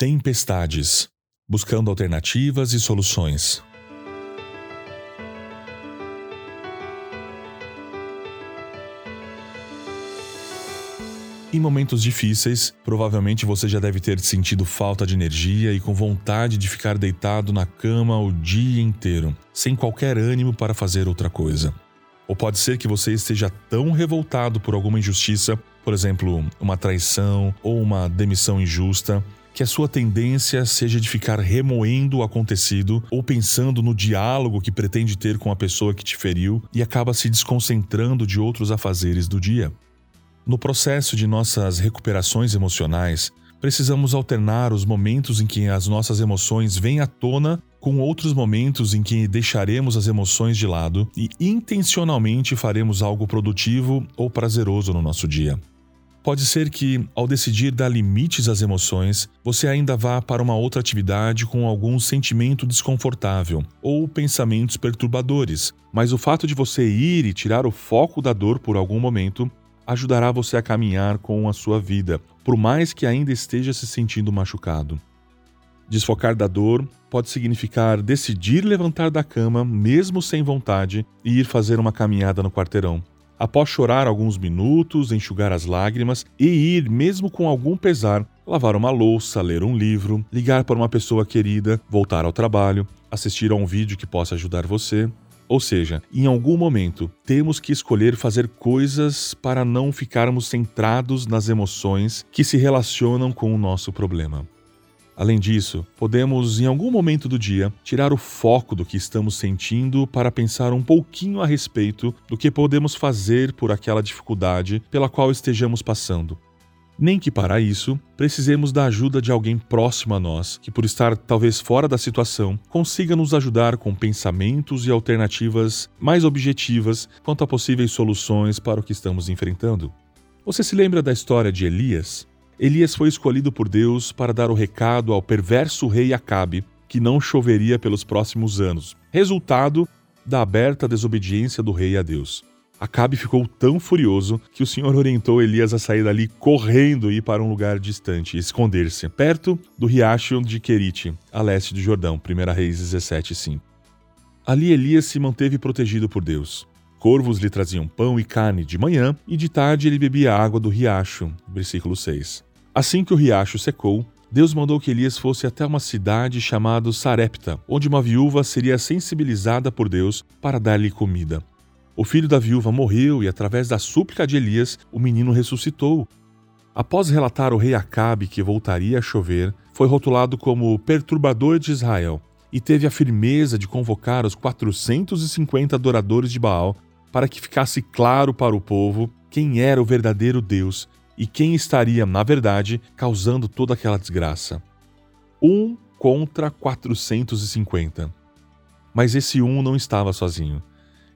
Tempestades buscando alternativas e soluções. Em momentos difíceis, provavelmente você já deve ter sentido falta de energia e com vontade de ficar deitado na cama o dia inteiro, sem qualquer ânimo para fazer outra coisa. Ou pode ser que você esteja tão revoltado por alguma injustiça, por exemplo, uma traição ou uma demissão injusta, que a sua tendência seja de ficar remoendo o acontecido ou pensando no diálogo que pretende ter com a pessoa que te feriu e acaba se desconcentrando de outros afazeres do dia. No processo de nossas recuperações emocionais, precisamos alternar os momentos em que as nossas emoções vêm à tona com outros momentos em que deixaremos as emoções de lado e intencionalmente faremos algo produtivo ou prazeroso no nosso dia. Pode ser que, ao decidir dar limites às emoções, você ainda vá para uma outra atividade com algum sentimento desconfortável ou pensamentos perturbadores, mas o fato de você ir e tirar o foco da dor por algum momento ajudará você a caminhar com a sua vida, por mais que ainda esteja se sentindo machucado. Desfocar da dor pode significar decidir levantar da cama, mesmo sem vontade, e ir fazer uma caminhada no quarteirão após chorar alguns minutos, enxugar as lágrimas e ir, mesmo com algum pesar, lavar uma louça, ler um livro, ligar para uma pessoa querida, voltar ao trabalho, assistir a um vídeo que possa ajudar você. Ou seja, em algum momento temos que escolher fazer coisas para não ficarmos centrados nas emoções que se relacionam com o nosso problema. Além disso, podemos, em algum momento do dia, tirar o foco do que estamos sentindo para pensar um pouquinho a respeito do que podemos fazer por aquela dificuldade pela qual estejamos passando. Nem que para isso precisemos da ajuda de alguém próximo a nós, que, por estar talvez fora da situação, consiga nos ajudar com pensamentos e alternativas mais objetivas quanto a possíveis soluções para o que estamos enfrentando. Você se lembra da história de Elias? Elias foi escolhido por Deus para dar o recado ao perverso rei Acabe que não choveria pelos próximos anos, resultado da aberta desobediência do rei a Deus. Acabe ficou tão furioso que o Senhor orientou Elias a sair dali correndo e ir para um lugar distante esconder-se, perto do riacho de Querite, a leste do Jordão, 1 Reis 17:5. Ali Elias se manteve protegido por Deus. Corvos lhe traziam pão e carne de manhã, e de tarde ele bebia água do riacho. Versículo 6. Assim que o riacho secou, Deus mandou que Elias fosse até uma cidade chamada Sarepta, onde uma viúva seria sensibilizada por Deus para dar-lhe comida. O filho da viúva morreu e, através da súplica de Elias, o menino ressuscitou. Após relatar ao rei Acabe que voltaria a chover, foi rotulado como perturbador de Israel e teve a firmeza de convocar os 450 adoradores de Baal para que ficasse claro para o povo quem era o verdadeiro Deus e quem estaria, na verdade, causando toda aquela desgraça. Um contra 450. Mas esse um não estava sozinho.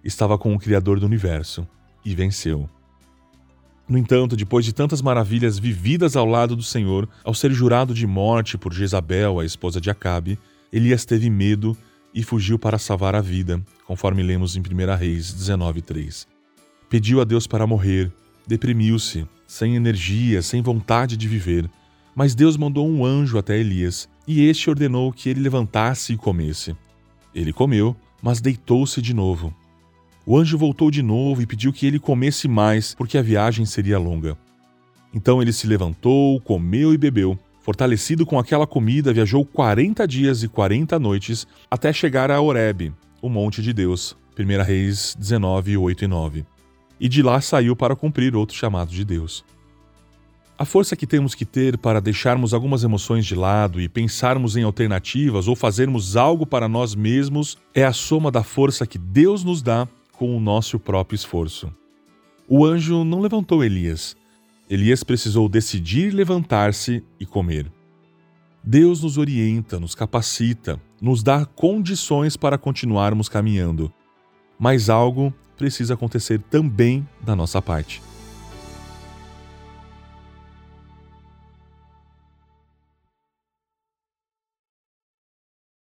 Estava com o Criador do universo e venceu. No entanto, depois de tantas maravilhas vividas ao lado do Senhor, ao ser jurado de morte por Jezabel, a esposa de Acabe, Elias teve medo e fugiu para salvar a vida, conforme lemos em 1 Reis 19:3. Pediu a Deus para morrer, deprimiu-se, sem energia, sem vontade de viver. Mas Deus mandou um anjo até Elias, e este ordenou que ele levantasse e comesse. Ele comeu, mas deitou-se de novo. O anjo voltou de novo e pediu que ele comesse mais, porque a viagem seria longa. Então ele se levantou, comeu e bebeu. Fortalecido com aquela comida, viajou 40 dias e 40 noites até chegar a Horebe, o monte de Deus. 1 Reis 19, 8 e 9 e de lá saiu para cumprir outro chamado de Deus. A força que temos que ter para deixarmos algumas emoções de lado e pensarmos em alternativas ou fazermos algo para nós mesmos é a soma da força que Deus nos dá com o nosso próprio esforço. O anjo não levantou Elias. Elias precisou decidir levantar-se e comer. Deus nos orienta, nos capacita, nos dá condições para continuarmos caminhando. Mas algo precisa acontecer também da nossa parte.